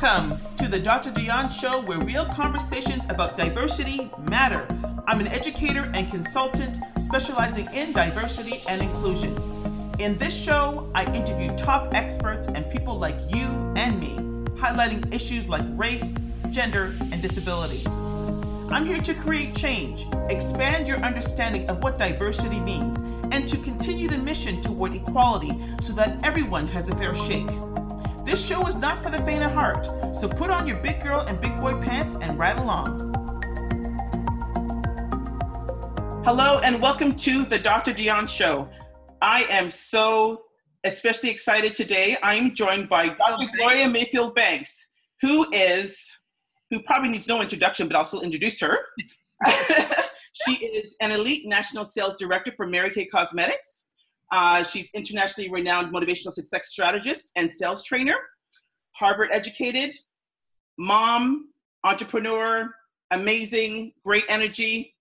Welcome to the Dr. Dionne Show, where real conversations about diversity matter. I'm an educator and consultant specializing in diversity and inclusion. In this show, I interview top experts and people like you and me, highlighting issues like race, gender, and disability. I'm here to create change, expand your understanding of what diversity means, and to continue the mission toward equality so that everyone has a fair shake. This show is not for the faint of heart, so put on your big girl and big boy pants and ride along. Hello, and welcome to the Dr. Dionne Show. I am so especially excited today. I'm joined by Dr. Gloria Mayfield Banks, who is, who probably needs no introduction, but I'll still introduce her. she is an elite national sales director for Mary Kay Cosmetics. Uh, she's internationally renowned motivational success strategist and sales trainer, Harvard educated, mom, entrepreneur, amazing, great energy.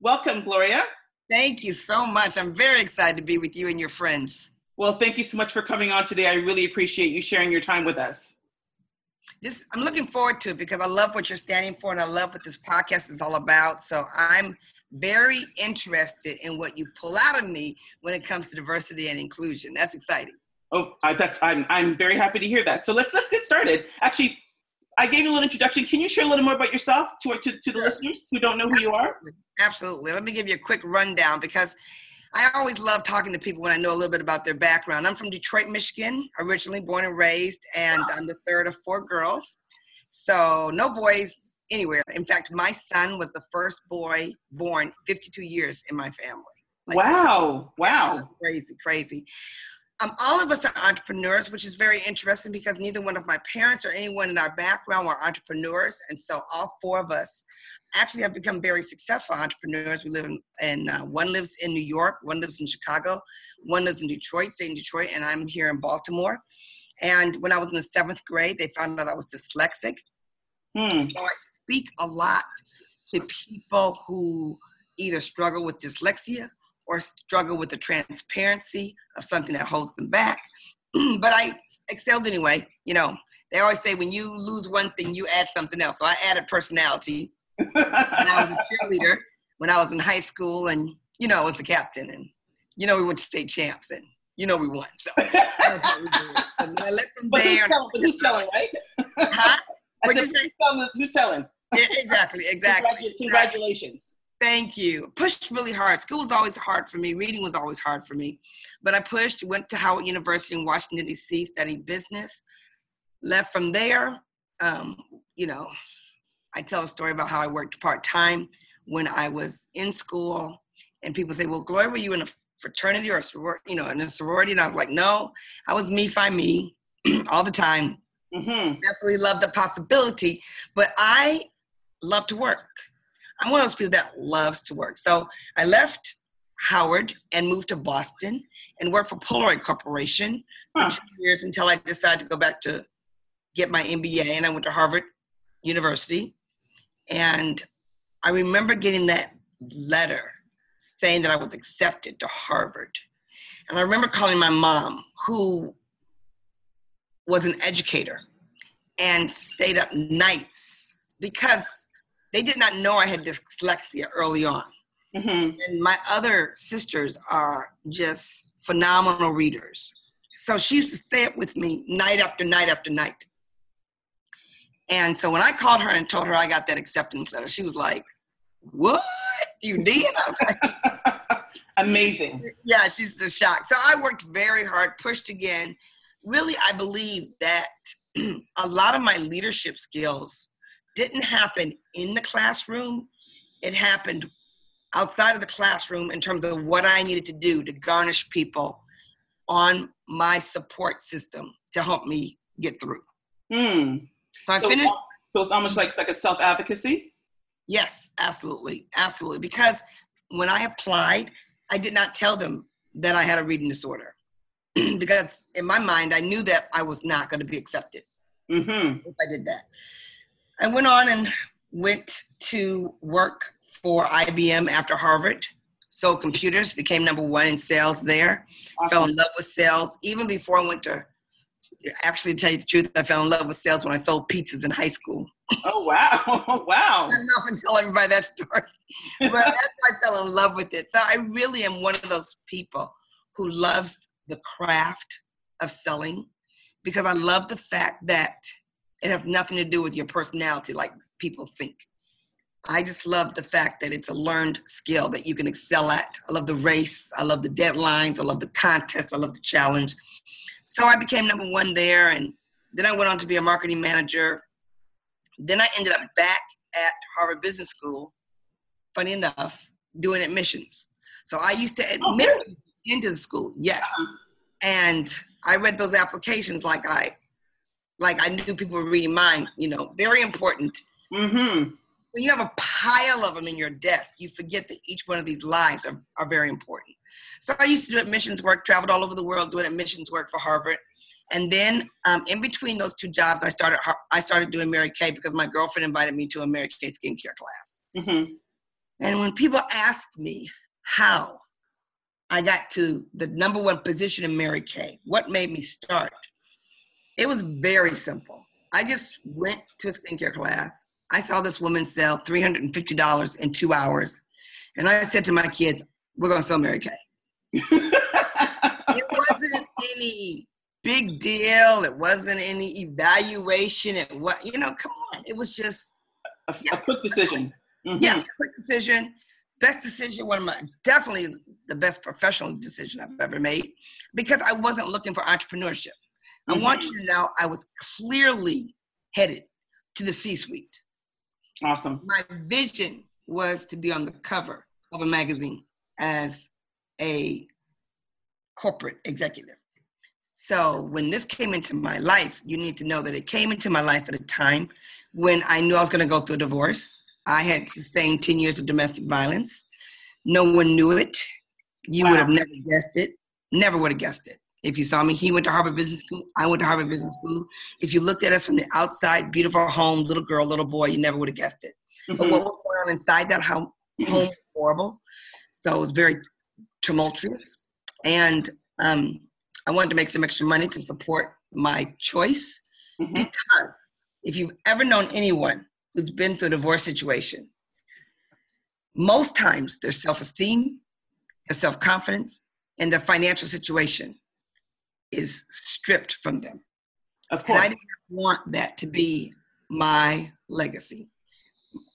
Welcome, Gloria. Thank you so much. I'm very excited to be with you and your friends. Well, thank you so much for coming on today. I really appreciate you sharing your time with us. This, I'm looking forward to it because I love what you're standing for and I love what this podcast is all about. So I'm very interested in what you pull out of me when it comes to diversity and inclusion. That's exciting. Oh, I, that's I'm I'm very happy to hear that. So let's let's get started. Actually, I gave you a little introduction. Can you share a little more about yourself to to, to the sure. listeners who don't know who Absolutely. you are? Absolutely. Let me give you a quick rundown because I always love talking to people when I know a little bit about their background. I'm from Detroit, Michigan, originally born and raised, and I'm the third of four girls. So no boys anywhere. In fact, my son was the first boy born 52 years in my family. Like, wow. Wow. Crazy, crazy. Um, all of us are entrepreneurs, which is very interesting because neither one of my parents or anyone in our background were entrepreneurs. And so all four of us actually have become very successful entrepreneurs. We live in, and uh, one lives in New York, one lives in Chicago, one lives in Detroit, stay in Detroit, and I'm here in Baltimore. And when I was in the seventh grade, they found out I was dyslexic. Hmm. So I speak a lot to people who either struggle with dyslexia or struggle with the transparency of something that holds them back. but I excelled anyway. You know, they always say when you lose one thing, you add something else. So I added personality. when I was a cheerleader, when I was in high school, and you know, I was the captain, and you know, we went to state champs, and you know, we won. So that's what we did. And then I left from but there. Who's telling, but who's telling, right? Huh? You say? Who's telling? Who's telling? Yeah, exactly, exactly. Congratulations. Thank you. Pushed really hard. School was always hard for me. Reading was always hard for me. But I pushed, went to Howard University in Washington, D.C., studied business. Left from there. Um, you know, I tell a story about how I worked part time when I was in school. And people say, Well, Gloria, were you in a fraternity or a sorority, you know, in a sorority? And I was like, No, I was me, find me all the time. Mm-hmm. Absolutely love the possibility. But I love to work. I'm one of those people that loves to work. So I left Howard and moved to Boston and worked for Polaroid Corporation for two years until I decided to go back to get my MBA. And I went to Harvard University. And I remember getting that letter saying that I was accepted to Harvard. And I remember calling my mom, who was an educator and stayed up nights because they did not know I had dyslexia early on. Mm-hmm. And my other sisters are just phenomenal readers. So she used to stay up with me night after night after night. And so when I called her and told her I got that acceptance letter, she was like, What? You did? Like, Amazing. Yeah, she's the shock. So I worked very hard, pushed again. Really, I believe that a lot of my leadership skills didn't happen in the classroom. It happened outside of the classroom in terms of what I needed to do to garnish people on my support system to help me get through. Hmm. So I so finished. So it's almost like, it's like a self advocacy? Yes, absolutely. Absolutely. Because when I applied, I did not tell them that I had a reading disorder. because in my mind, I knew that I was not going to be accepted mm-hmm. if I did that. I went on and went to work for IBM after Harvard. Sold computers, became number one in sales there. Awesome. Fell in love with sales. Even before I went to Actually, to tell you the truth, I fell in love with sales when I sold pizzas in high school. Oh wow! wow! I don't often tell everybody that story, but that's why I fell in love with it. So I really am one of those people who loves the craft of selling because I love the fact that it has nothing to do with your personality like people think. I just love the fact that it's a learned skill that you can excel at. I love the race. I love the deadlines. I love the contest. I love the challenge. So I became number one there. And then I went on to be a marketing manager. Then I ended up back at Harvard Business School, funny enough, doing admissions. So I used to oh, admit oh, into the school, yes. And I read those applications like I like I knew people were reading mine, you know, very important. Mm-hmm when you have a pile of them in your desk, you forget that each one of these lives are, are very important. So I used to do admissions work, traveled all over the world doing admissions work for Harvard. And then um, in between those two jobs, I started I started doing Mary Kay because my girlfriend invited me to a Mary Kay skincare class. Mm-hmm. And when people ask me how I got to the number one position in Mary Kay, what made me start? It was very simple. I just went to a skincare class. I saw this woman sell $350 in two hours. And I said to my kids, we're going to sell Mary Kay. it wasn't any big deal. It wasn't any evaluation. It was, you know, come on. It was just a, yeah, a quick decision. Mm-hmm. Yeah, quick decision. Best decision, one of my definitely the best professional decision I've ever made because I wasn't looking for entrepreneurship. Mm-hmm. I want you to know I was clearly headed to the C suite. Awesome. My vision was to be on the cover of a magazine as a corporate executive. So when this came into my life, you need to know that it came into my life at a time when I knew I was going to go through a divorce. I had sustained 10 years of domestic violence. No one knew it. You wow. would have never guessed it. Never would have guessed it. If you saw me, he went to Harvard Business School. I went to Harvard Business School. If you looked at us from the outside, beautiful home, little girl, little boy, you never would have guessed it. Mm-hmm. But what was going on inside that home, home horrible. So it was very tumultuous. And um, I wanted to make some extra money to support my choice mm-hmm. because if you've ever known anyone who's been through a divorce situation, most times their self esteem, their self confidence, and their financial situation is stripped from them. Of course. And I didn't want that to be my legacy.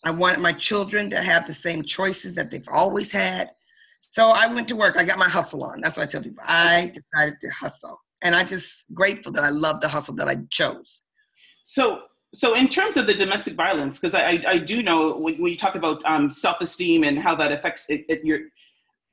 I wanted my children to have the same choices that they've always had. So I went to work. I got my hustle on. That's what I tell people. I decided to hustle. And I'm just grateful that I love the hustle that I chose. So so in terms of the domestic violence, because I, I, I, do know when, when you talk about um, self-esteem and how that affects it, it, your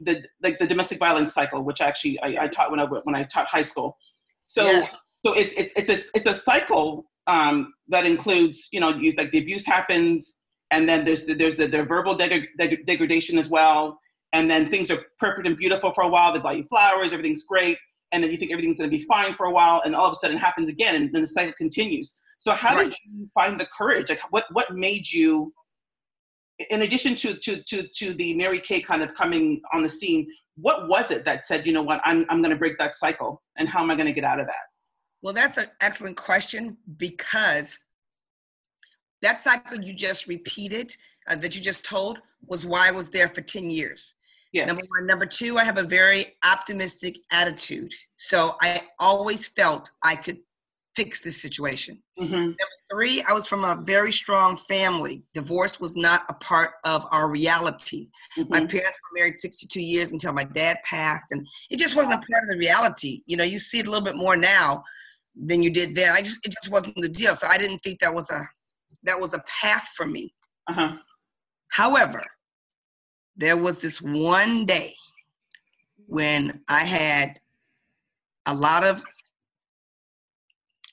the like the domestic violence cycle, which actually I, I taught when I when I taught high school. So yeah. so it's it's it's a it's a cycle um, that includes you know you, like the abuse happens, and then there's the, there's the, the verbal deg- deg- degradation as well, and then things are perfect and beautiful for a while. They buy you flowers, everything's great, and then you think everything's going to be fine for a while, and all of a sudden it happens again, and then the cycle continues. So how right. did you find the courage? Like what what made you in addition to to to to the Mary Kay kind of coming on the scene, what was it that said, you know what, I'm I'm going to break that cycle, and how am I going to get out of that? Well, that's an excellent question because that cycle you just repeated, uh, that you just told, was why I was there for ten years. Yes. Number one. Number two, I have a very optimistic attitude. So I always felt I could fix this situation. Mm-hmm. Number three, I was from a very strong family. Divorce was not a part of our reality. Mm-hmm. My parents were married 62 years until my dad passed, and it just wasn't a part of the reality. You know, you see it a little bit more now than you did then. I just it just wasn't the deal. So I didn't think that was a that was a path for me. Uh-huh. However, there was this one day when I had a lot of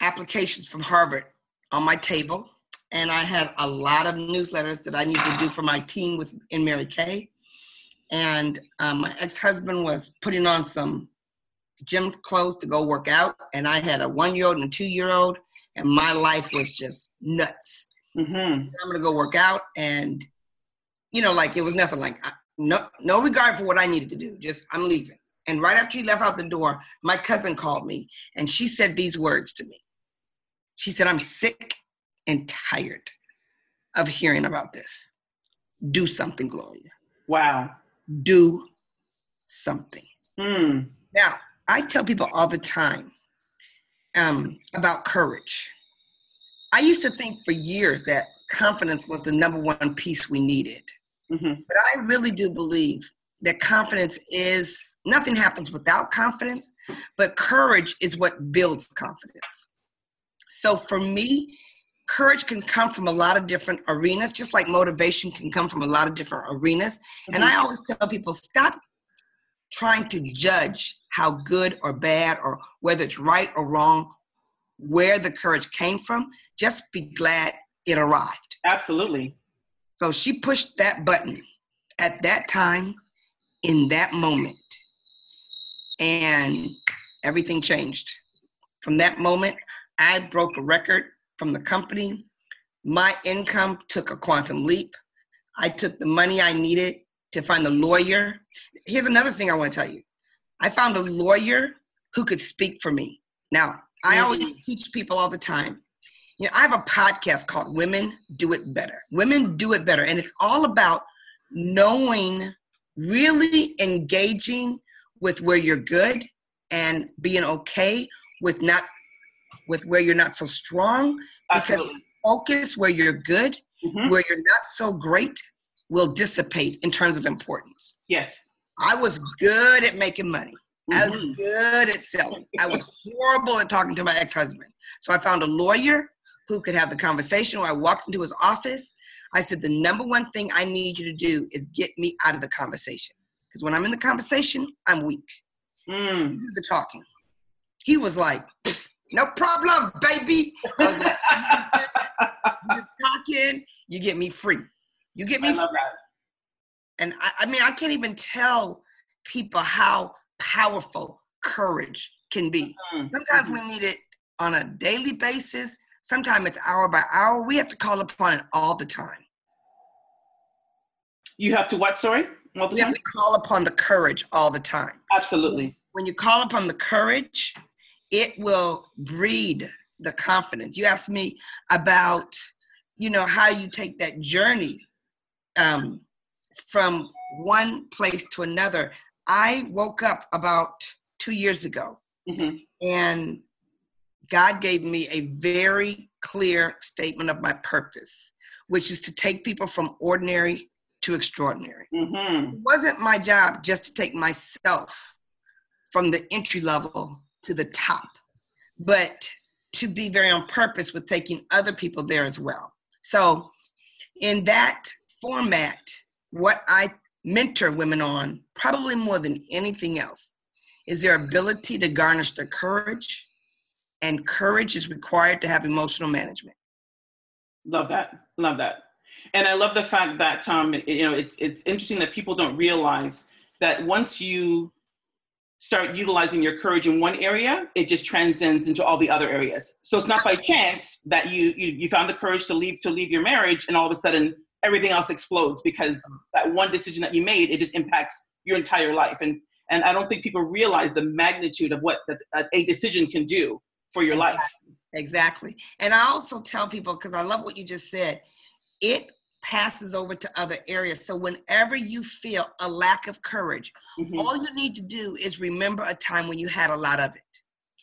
applications from Harvard on my table, and I had a lot of newsletters that I needed to do for my team with in Mary Kay. And um, my ex-husband was putting on some gym clothes to go work out, and I had a one-year-old and a two-year-old, and my life was just nuts. Mm-hmm. I'm gonna go work out, and you know, like it was nothing like no no regard for what I needed to do. Just I'm leaving, And right after he left out the door, my cousin called me and she said these words to me. She said, I'm sick and tired of hearing about this. Do something, Gloria. Wow. Do something. Mm. Now, I tell people all the time um, about courage. I used to think for years that confidence was the number one piece we needed. Mm-hmm. But I really do believe that confidence is nothing happens without confidence, but courage is what builds confidence. So for me, courage can come from a lot of different arenas, just like motivation can come from a lot of different arenas. Mm-hmm. And I always tell people stop trying to judge how good or bad or whether it's right or wrong, where the courage came from. Just be glad it arrived. Absolutely. So she pushed that button at that time, in that moment, and everything changed. From that moment, I broke a record from the company. My income took a quantum leap. I took the money I needed to find a lawyer. Here's another thing I want to tell you I found a lawyer who could speak for me. Now, I always mm-hmm. teach people all the time you know, I have a podcast called Women Do It Better. Women Do It Better. And it's all about knowing, really engaging with where you're good and being okay with not with where you're not so strong. Absolutely. Because focus where you're good, mm-hmm. where you're not so great will dissipate in terms of importance. Yes. I was good at making money. Mm-hmm. I was good at selling. I was horrible at talking to my ex-husband. So I found a lawyer who could have the conversation. When I walked into his office, I said, The number one thing I need you to do is get me out of the conversation. Because when I'm in the conversation, I'm weak. Mm. You do the talking. He was like, No problem, baby. I was like, You're talking, you get me free. You get me free. And I, I mean, I can't even tell people how powerful courage can be. Mm-hmm. Sometimes we need it on a daily basis Sometimes it's hour by hour. We have to call upon it all the time. You have to what, sorry? All the we time? have to call upon the courage all the time. Absolutely. When you call upon the courage, it will breed the confidence. You asked me about, you know, how you take that journey um, from one place to another. I woke up about two years ago, mm-hmm. and God gave me a very clear statement of my purpose, which is to take people from ordinary to extraordinary. Mm-hmm. It wasn't my job just to take myself from the entry level to the top, but to be very on purpose with taking other people there as well. So, in that format, what I mentor women on, probably more than anything else, is their ability to garnish their courage, and courage is required to have emotional management. Love that. Love that. And I love the fact that Tom, you know, it's it's interesting that people don't realize that once you start utilizing your courage in one area, it just transcends into all the other areas. So it's not by chance that you you, you found the courage to leave to leave your marriage, and all of a sudden everything else explodes because that one decision that you made it just impacts your entire life. And and I don't think people realize the magnitude of what a decision can do for your exactly. life. Exactly. And I also tell people, because I love what you just said, it passes over to other areas. So whenever you feel a lack of courage, mm-hmm. all you need to do is remember a time when you had a lot of it.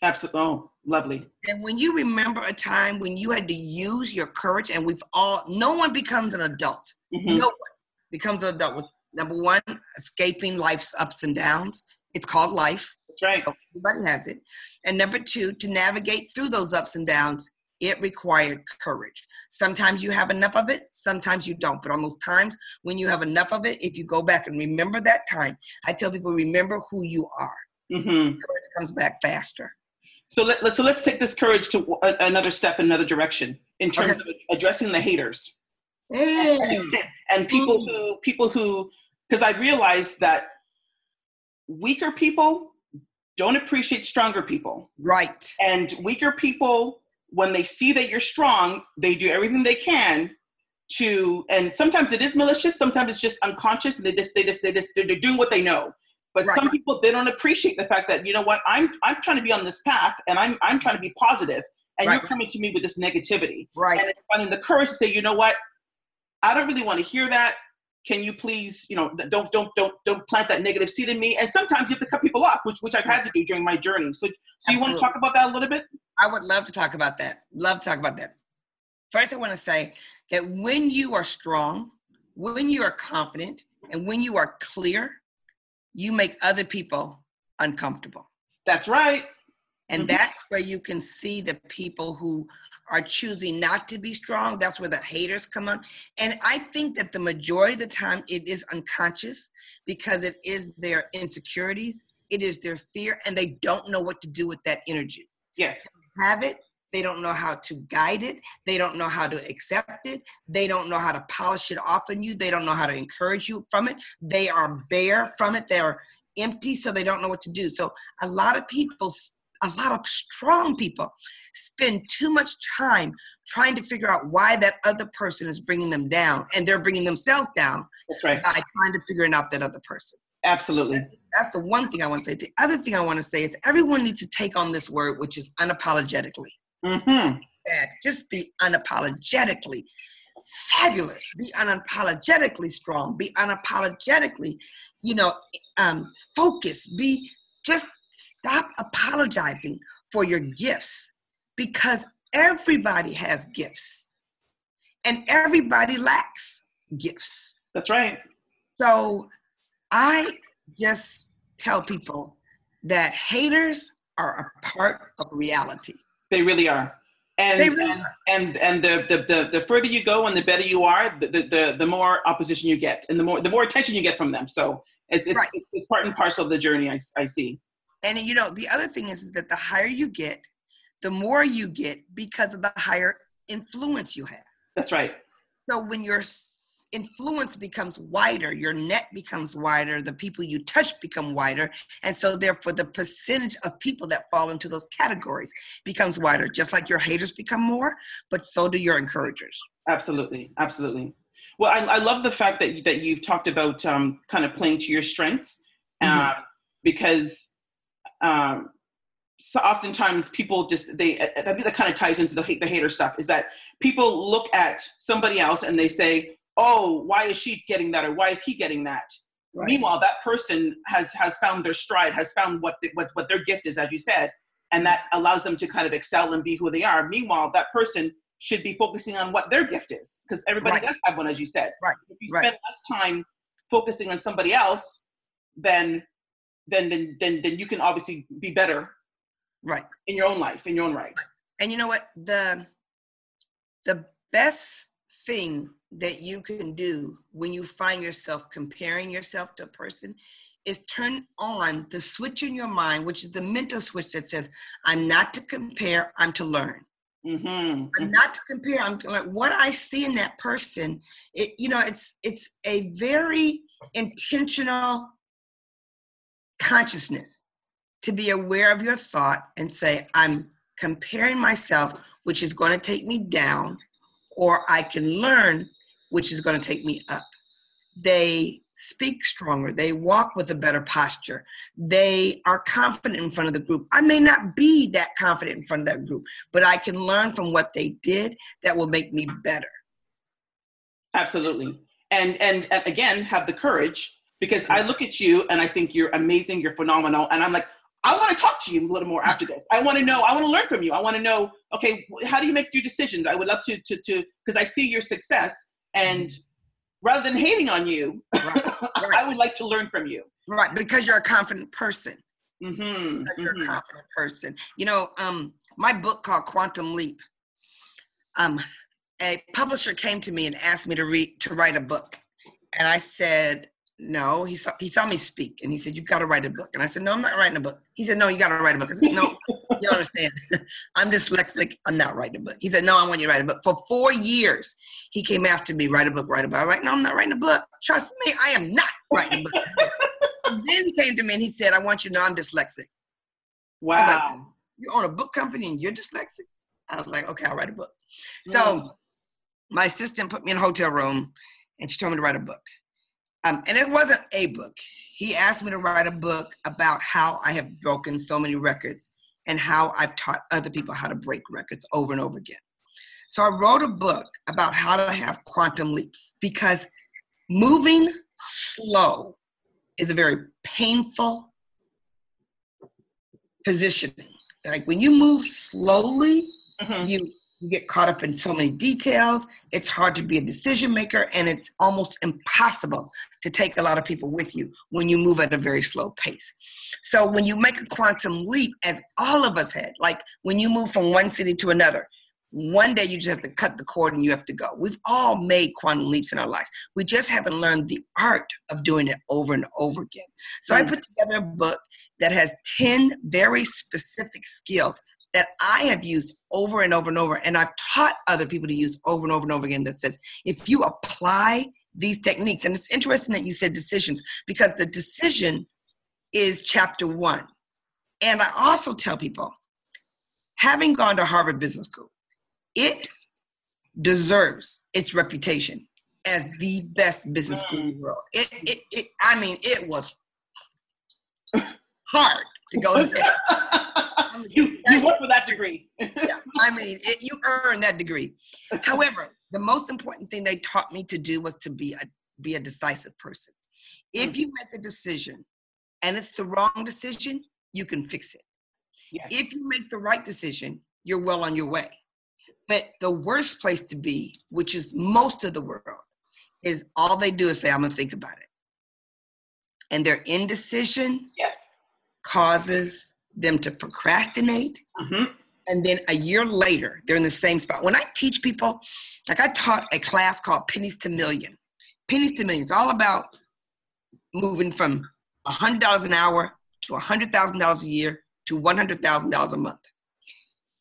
Absolutely. Oh, lovely. And when you remember a time when you had to use your courage, and we've all, no one becomes an adult. Mm-hmm. No one becomes an adult with number one, escaping life's ups and downs. It's called life. That's right. So everybody has it. And number two, to navigate through those ups and downs, it required courage. Sometimes you have enough of it, sometimes you don't. But on those times when you have enough of it, if you go back and remember that time, I tell people remember who you are. Mm-hmm. Courage comes back faster. So let, so let's take this courage to another step, another direction in terms okay. of addressing the haters mm. and people mm. who people who because I've realized that weaker people don't appreciate stronger people. Right. And weaker people, when they see that you're strong, they do everything they can to, and sometimes it is malicious, sometimes it's just unconscious, and they just, they just, they just, they're doing what they know. But Right. some people they don't appreciate the fact that you know what I'm I'm trying to be on this path and I'm I'm trying to be positive and Right. you're coming to me with this negativity Right. and it's finding the courage to say you know what I don't really want to hear that. Can you please you know don't don't don't don't plant that negative seed in me? And sometimes you have to cut people off, which which I've had to do during my journey. So so you want to talk about that a little bit? I would love to talk about that. Love to talk about that. First, I want to say that when you are strong, when you are confident, and when you are clear, you make other people uncomfortable. That's right. And Mhm. that's where you can see the people who are choosing not to be strong. That's where the haters come on. And I think that the majority of the time it is unconscious because it is their insecurities, it is their fear, and they don't know what to do with that energy. Yes. Have it, they don't know how to guide it, they don't know how to accept it, they don't know how to polish it off on you, they don't know how to encourage you from it. They are bare from it, they're empty, so they don't know what to do. So a lot of people a lot of strong people spend too much time trying to figure out why that other person is bringing them down and they're bringing themselves down That's right. by trying to figure out that other person Absolutely. that's the one thing i want to say. The other thing i want to say is everyone needs to take on this word which is unapologetically. Mm-hmm. just be unapologetically. Fabulous. Be unapologetically strong. Be unapologetically you know um focus be just stop apologizing for your gifts because everybody has gifts and everybody lacks gifts. That's right. so i just tell people that haters are a part of reality They really are. And They really and, and and the, the the the further you go and the better you are, the, the the more opposition you get, and the more the more attention you get from them. So it's it's, Right. it's, part and parcel of the journey. I, I see. And you know, the other thing is, is that the higher you get, the more you get because of the higher influence you have. That's right. So when your s- influence becomes wider, your net becomes wider, the people you touch become wider, and so therefore the percentage of people that fall into those categories becomes wider. Just like your haters become more, but so do your encouragers. Absolutely. Absolutely. Well, I, I love the fact that you, that you've talked about um, kind of playing to your strengths, uh, because um, so oftentimes people just they I I think that kind of ties into the hate the hater stuff is that people look at somebody else and they say, "Oh, why is she getting that?" or "Why is he getting that?" Meanwhile, that person has has found their stride, has found what the, what what their gift is, as you said, and that allows them to kind of excel and be who they are. Meanwhile, that person should be focusing on what their gift is, because everybody Right. does have one, as you said. Right. If you Right. spend less time focusing on somebody else, then then then then, then you can obviously be better right. in your own life, in your own right. And you know what? The the best thing that you can do when you find yourself comparing yourself to a person is turn on the switch in your mind, which is the mental switch that says, I'm not to compare, I'm to learn. Mm-hmm. I'm not to compare. I'm to learn. what I see in that person. It, you know, it's it's a very intentional consciousness to be aware of your thought and say, I'm comparing myself, which is going to take me down, or I can learn, which is going to take me up. They speak stronger. They walk with a better posture. They are confident in front of the group. I may not be that confident in front of that group, but I can learn from what they did that will make me better. Absolutely. And, and and again, have the courage because I look at you and I think you're amazing, you're phenomenal, and I'm like, I want to talk to you a little more after this. I want to know, I want to learn from you. I want to know, okay, how do you make your decisions? I would love to to to because I see your success, and rather than hating on you, Right, I would like to learn from you. Right, because you're a confident person. Mm-hmm. because you're a confident person. You know, um, my book called Quantum Leap. Um, a publisher came to me and asked me to read to write a book, and I said no. He saw he saw me speak, and he said, "You've got to write a book." And I said, "No, I'm not writing a book." He said, "No, you got to write a book." I said, "No, you don't understand. I'm dyslexic. I'm not writing a book." He said, "No, I want you to write a book." For four years, he came after me, write a book, write a book. I'm like, "No, I'm not writing a book. Trust me, I am not writing a book." and then he came to me and he said, "I want you to know I'm dyslexic." Wow. you own a book company and you're dyslexic? I was like, okay, I'll write a book. So Mm. my assistant put me in a hotel room and she told me to write a book. Um, and it wasn't a book. He asked me to write a book about how I have broken so many records and how I've taught other people how to break records over and over again. So I wrote a book about how to have quantum leaps because moving slow is a very painful positioning. Like when you move slowly, mm-hmm. you you get caught up in so many details. It's hard to be a decision maker, and it's almost impossible to take a lot of people with you when you move at a very slow pace. So, when you make a quantum leap, as all of us had, like when you move from one city to another, one day you just have to cut the cord and you have to go. We've all made quantum leaps in our lives. We just haven't learned the art of doing it over and over again. So. I mm. put together a book that has 10 very specific skills that I have used over and over and over, and I've taught other people to use over and over and over again that says if you apply these techniques, and it's interesting that you said decisions because the decision is chapter one. And I also tell people, having gone to Harvard Business School, it deserves its reputation as the best business school in the world. It, it, it I mean, it was hard to go there. you, you work for that degree. yeah, I mean, it, you earn that degree. However, the most important thing they taught me to do was to be a be a decisive person. If mm. you make a decision and it's the wrong decision, you can fix it. Yes. If you make the right decision, you're well on your way. But the worst place to be, which is most of the world, is all they do is say, I'm gonna think about it. And their indecision yes. causes them to procrastinate. Mm-hmm. And then a year later, they're in the same spot. When I teach people, like I taught a class called Pennies to Million. Pennies to Million. It's all about moving from $100 an hour to $100,000 a year to $100,000 a month.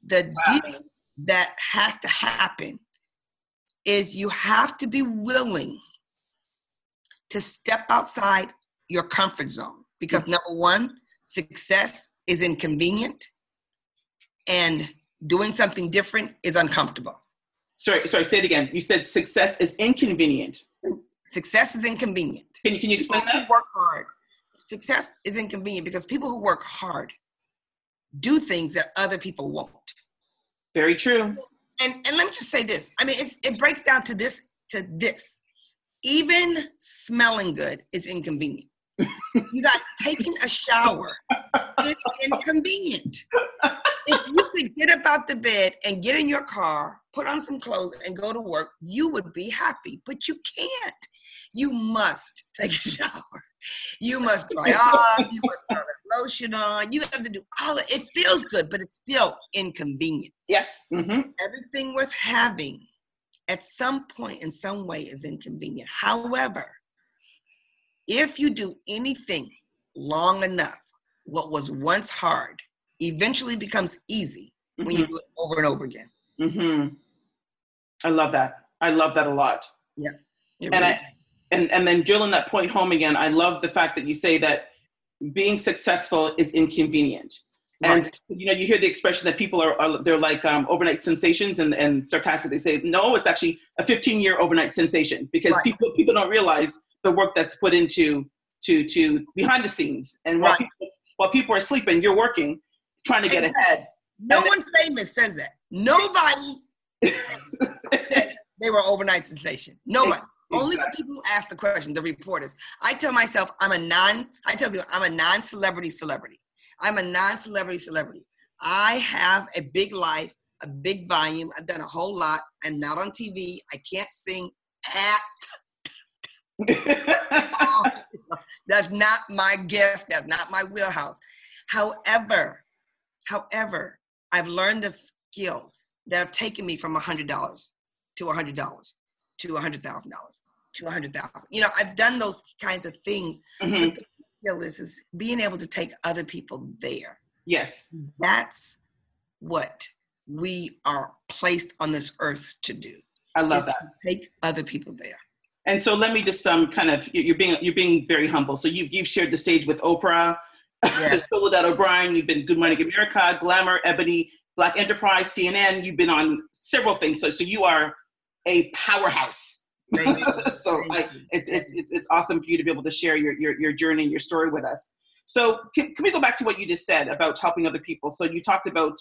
The wow. deal that has to happen is you have to be willing to step outside your comfort zone because number one, success is inconvenient and doing something different is uncomfortable. Sorry, sorry, say it again. You said success is inconvenient. Success is inconvenient. Can you, can you explain people that? Work hard. Success is inconvenient because people who work hard do things that other people won't. Very true. And and let me just say this. I mean, it breaks down to this to this. Even smelling good is inconvenient you guys taking a shower is inconvenient. If you could get up out the bed and get in your car, put on some clothes, and go to work, you would be happy. But you can't. You must take a shower. You must dry off. You must put lotion on. You have to do all of it. It feels good, but it's still inconvenient. Yes. Mm-hmm. Everything worth having at some point in some way is inconvenient. However, if you do anything long enough, what was once hard eventually becomes easy mm-hmm. when you mm-hmm. do it over and over again. Mm-hmm. I love that. I love that a lot. Yeah. And I and and then drilling that point home again. I love the fact that you say that being successful is inconvenient. And right. you know, you hear the expression that people are, are they're like um, overnight sensations, and, and sarcastic. They say no, it's actually a 15 year overnight sensation because right. people people don't realize the work that's put into to to behind the scenes and while, right. people, while people are sleeping you're working trying to get ahead. No and one then, famous says that. Nobody they were overnight sensation. Nobody. Exactly. only the people who ask the question the reporters. I tell myself i'm a non i tell people i'm a non-celebrity celebrity. I'm a non-celebrity celebrity. I have a big life a big volume. I've done a whole lot. I'm not on tv i can't sing act that's not my gift. That's not my wheelhouse. However, however, I've learned the skills that have taken me from $100 to $100 to $100,000 to 100,000. You know, I've done those kinds of things. Mm-hmm. But the skill is, is being able to take other people there. Yes. That's what we are placed on this earth to do. I love that. Take other people there. And so let me just um kind of you're being you're being very humble. So you've you've shared the stage with Oprah, yes. Soledad O'Brien. You've been Good Morning America, Glamour, Ebony, Black Enterprise, CNN. You've been on several things. So so you are a powerhouse. so I, it's, it's it's it's awesome for you to be able to share your your, your journey and your story with us. So can, can we go back to what you just said about helping other people? So you talked about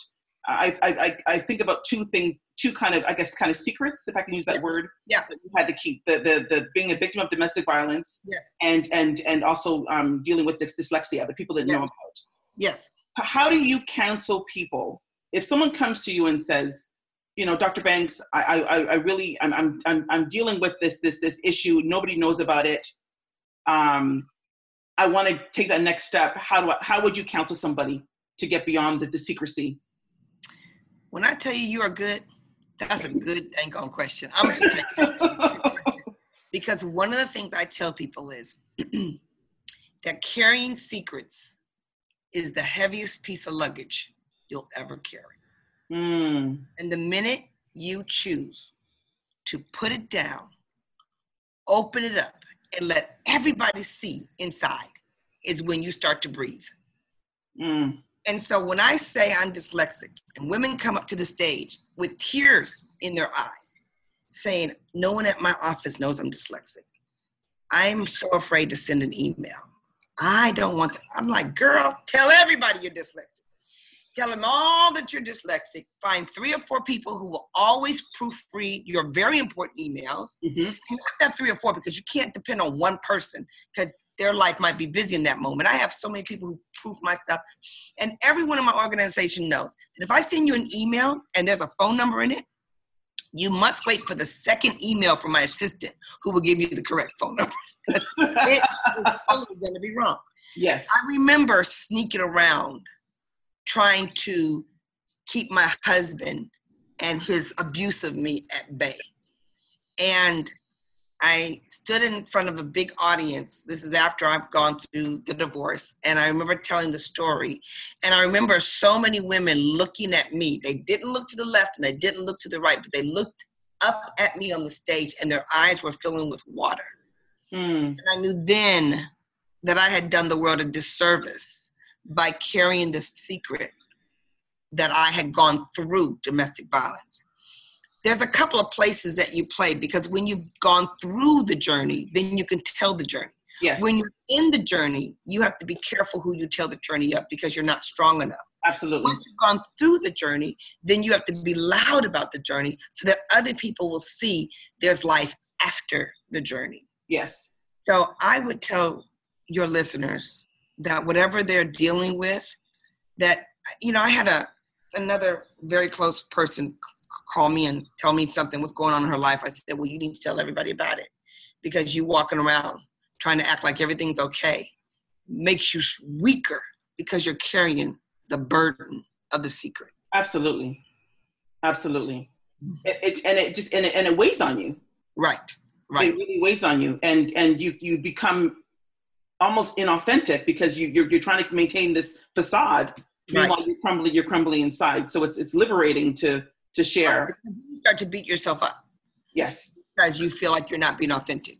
I, I, I think about two things, two kind of, I guess, kind of secrets, if I can use that yeah. word. Yeah. That you had to keep the, the, the being a victim of domestic violence. Yes. And, and, and also um, dealing with this dyslexia, the people that yes. know about. Yes. How do you counsel people if someone comes to you and says, you know, Dr. Banks, I, I, I really, I'm, I'm, I'm, I'm dealing with this, this, this issue. Nobody knows about it. Um, I want to take that next step. How do I, how would you counsel somebody to get beyond the, the secrecy? When I tell you you are good, that's a good dang on question. I'm just taking because one of the things I tell people is that carrying secrets is the heaviest piece of luggage you'll ever carry. Mm. And the minute you choose to put it down, open it up, and let everybody see inside is when you start to breathe. Mm. And so when I say I'm dyslexic, and women come up to the stage with tears in their eyes, saying, No one at my office knows I'm dyslexic. I'm so afraid to send an email. I don't want to. I'm like, Girl, tell everybody you're dyslexic. Tell them all that you're dyslexic. Find three or four people who will always proofread your very important emails. Mm-hmm. You have to have three or four because you can't depend on one person because their life might be busy in that moment. I have so many people who proof my stuff. And everyone in my organization knows that if I send you an email and there's a phone number in it, you must wait for the second email from my assistant who will give you the correct phone number. it is totally going to be wrong. Yes. I remember sneaking around trying to keep my husband and his abuse of me at bay. And I stood in front of a big audience. This is after I've gone through the divorce. And I remember telling the story. And I remember so many women looking at me. They didn't look to the left and they didn't look to the right, but they looked up at me on the stage and their eyes were filling with water. Mm. And I knew then that I had done the world a disservice by carrying the secret that I had gone through domestic violence there's a couple of places that you play because when you've gone through the journey, then you can tell the journey. Yes. When you're in the journey, you have to be careful who you tell the journey up because you're not strong enough. Absolutely. Once you've gone through the journey, then you have to be loud about the journey so that other people will see there's life after the journey. Yes. So I would tell your listeners that whatever they're dealing with, that you know, I had a another very close person call me and tell me something what's going on in her life i said well you need to tell everybody about it. Because you walking around trying to act like everything's okay makes you weaker because you're carrying the burden of the secret. Absolutely. Absolutely. Mm-hmm. it, it, and it just and it, and it weighs on you. Right. Right. it really weighs on you. And and you you become almost inauthentic because you you're, you're trying to maintain this facade meanwhile you're crumbling you're crumbling inside. So it's it's liberating to to share. You start to beat yourself up. Yes. Because you feel like you're not being authentic.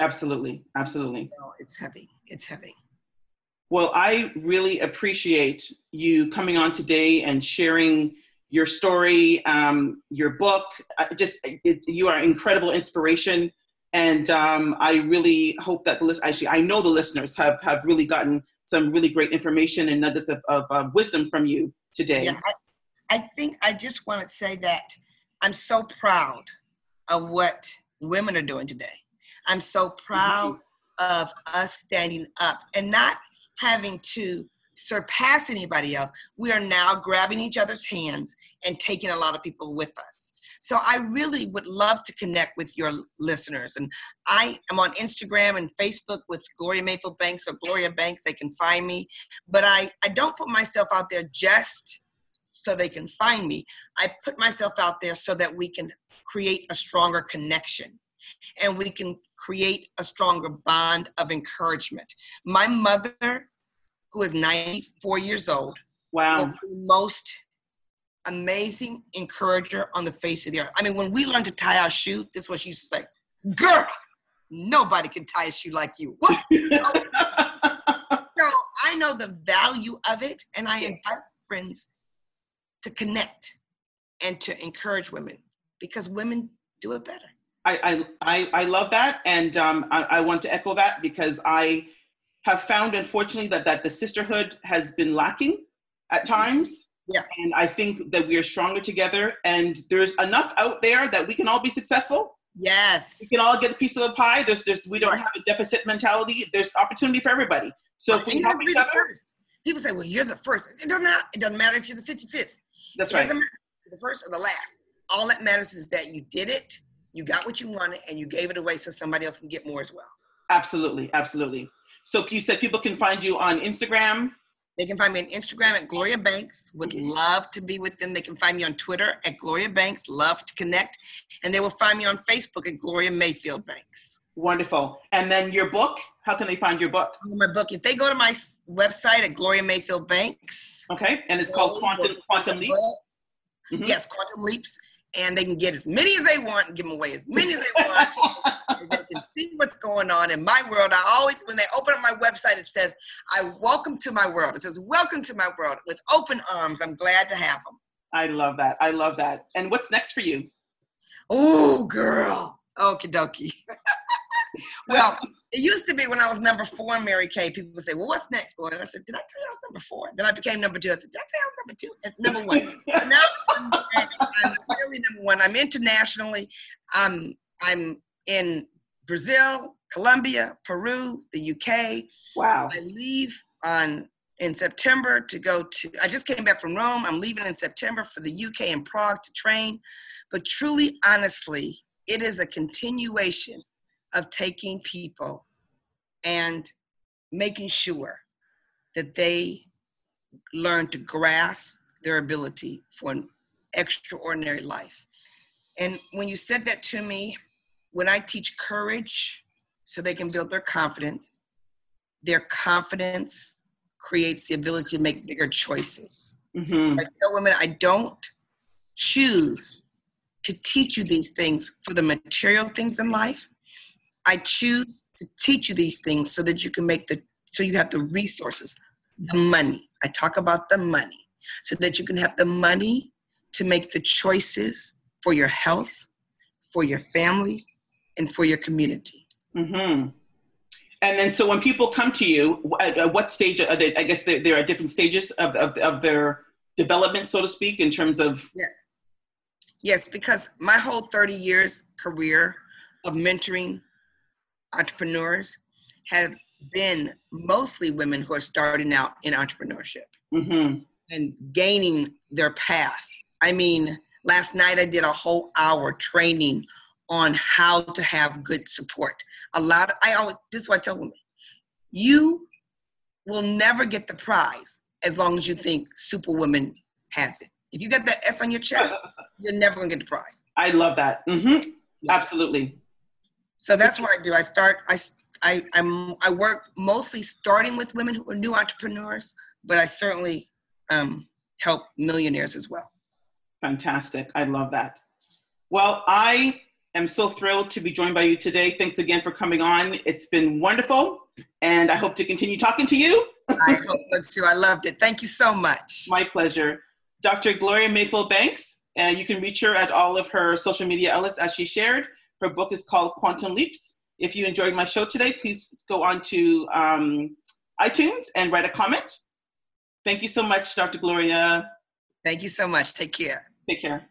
Absolutely. Absolutely. No, it's heavy. It's heavy. Well, I really appreciate you coming on today and sharing your story, um, your book. just it, you are incredible inspiration, and um, I really hope that the list. Actually, I know the listeners have have really gotten some really great information and nuggets of, of, of wisdom from you today. Yeah, I think I just want to say that I'm so proud of what women are doing today. I'm so proud mm-hmm. of us standing up and not having to surpass anybody else. We are now grabbing each other's hands and taking a lot of people with us. So I really would love to connect with your listeners. And I am on Instagram and Facebook with Gloria Mayfield Banks or Gloria Banks. They can find me. But I, I don't put myself out there just so they can find me. I put myself out there so that we can create a stronger connection and we can create a stronger bond of encouragement. My mother, who is 94 years old, wow, the most amazing encourager on the face of the earth. I mean, when we learned to tie our shoes, this is what she used to say, girl, nobody can tie a shoe like you. so I know the value of it, and I invite friends to connect and to encourage women because women do it better. I, I, I love that. And um, I, I want to echo that because I have found, unfortunately, that, that the sisterhood has been lacking at times. Yeah. And I think that we are stronger together and there's enough out there that we can all be successful. Yes. We can all get a piece of the pie. There's, there's, we don't have a deficit mentality. There's opportunity for everybody. So if we help each the other, first. People say, well, you're the first. It doesn't matter. It doesn't matter if you're the 55th. That's it right. doesn't matter if you're the first or the last. All that matters is that you did it, you got what you wanted, and you gave it away so somebody else can get more as well. Absolutely, absolutely. So you said people can find you on Instagram. They can find me on Instagram at Gloria Banks. Would mm-hmm. love to be with them. They can find me on Twitter at Gloria Banks. Love to connect. And they will find me on Facebook at Gloria Mayfield Banks. Wonderful. And then your book. How can they find your book? My book. If they go to my website at Gloria Mayfield Banks, Okay, and it's called Quantum Quantum Leap. Mhm. Yes, Quantum Leaps. And they can get as many as they want and give them away as many as they want. they can see what's going on in my world. I always, when they open up my website, it says, I welcome to my world. It says, welcome to my world with open arms. I'm glad to have them. I love that. I love that. And what's next for you? Oh, girl. Okie dokie. well, it used to be when I was number four in Mary Kay, people would say, Well, what's next, Gordon? And I said, Did I tell you I was number four? Then I became number two. I said, Did I tell you I was number two? And number one. And now I'm, I'm clearly number one. I'm internationally. I'm I'm in Brazil, Colombia, Peru, the UK. wow. I leave on in September to go to. I just came back from Rome. I'm leaving in September for the UK and Prague to train. But truly, honestly, it is a continuation of taking people and making sure that they learn to grasp their ability for an extraordinary life. And when you said that to me, when I teach courage so they can build their confidence, their confidence creates the ability to make bigger choices. hmm I tell women, I don't choose to teach you these things for the material things in life. I choose to teach you these things so that you can make the, so you have the resources, the money. I talk about the money so that you can have the money to make the choices for your health, for your family, and for your community. Mm-hmm. And then, so when people come to you, at, at what stage are they? I guess there, there are different stages of, of, of their development, so to speak, in terms of. Yes. Yes, because my whole 30 years career of mentoring entrepreneurs have been mostly women who are starting out in entrepreneurship hmm and gaining their path. I mean, last night I did a whole hour training on how to have good support. A lot of, I always, this is what I tell women, you will never get the prize as long as you think Superwoman has it. If you got that S on your chest, you're never gonna get the prize. I love that. hmm Absolutely. So that's what I do. I start. I I I'm, I work mostly starting with women who are new entrepreneurs, but I certainly um, help millionaires as well. Fantastic. I love that. Well, I am so thrilled to be joined by you today. Thanks again for coming on. It's been wonderful, and I hope to continue talking to you. I hope so too. I loved it. Thank you so much. My pleasure. Dr. Gloria Mayfield Banks, and you can reach her at all of her social media outlets as she shared. Her book is called Quantum Leaps. If you enjoyed my show today, please go on to um, iTunes and write a comment. Thank you so much, Dr. Gloria. Thank you so much. Take care. Take care.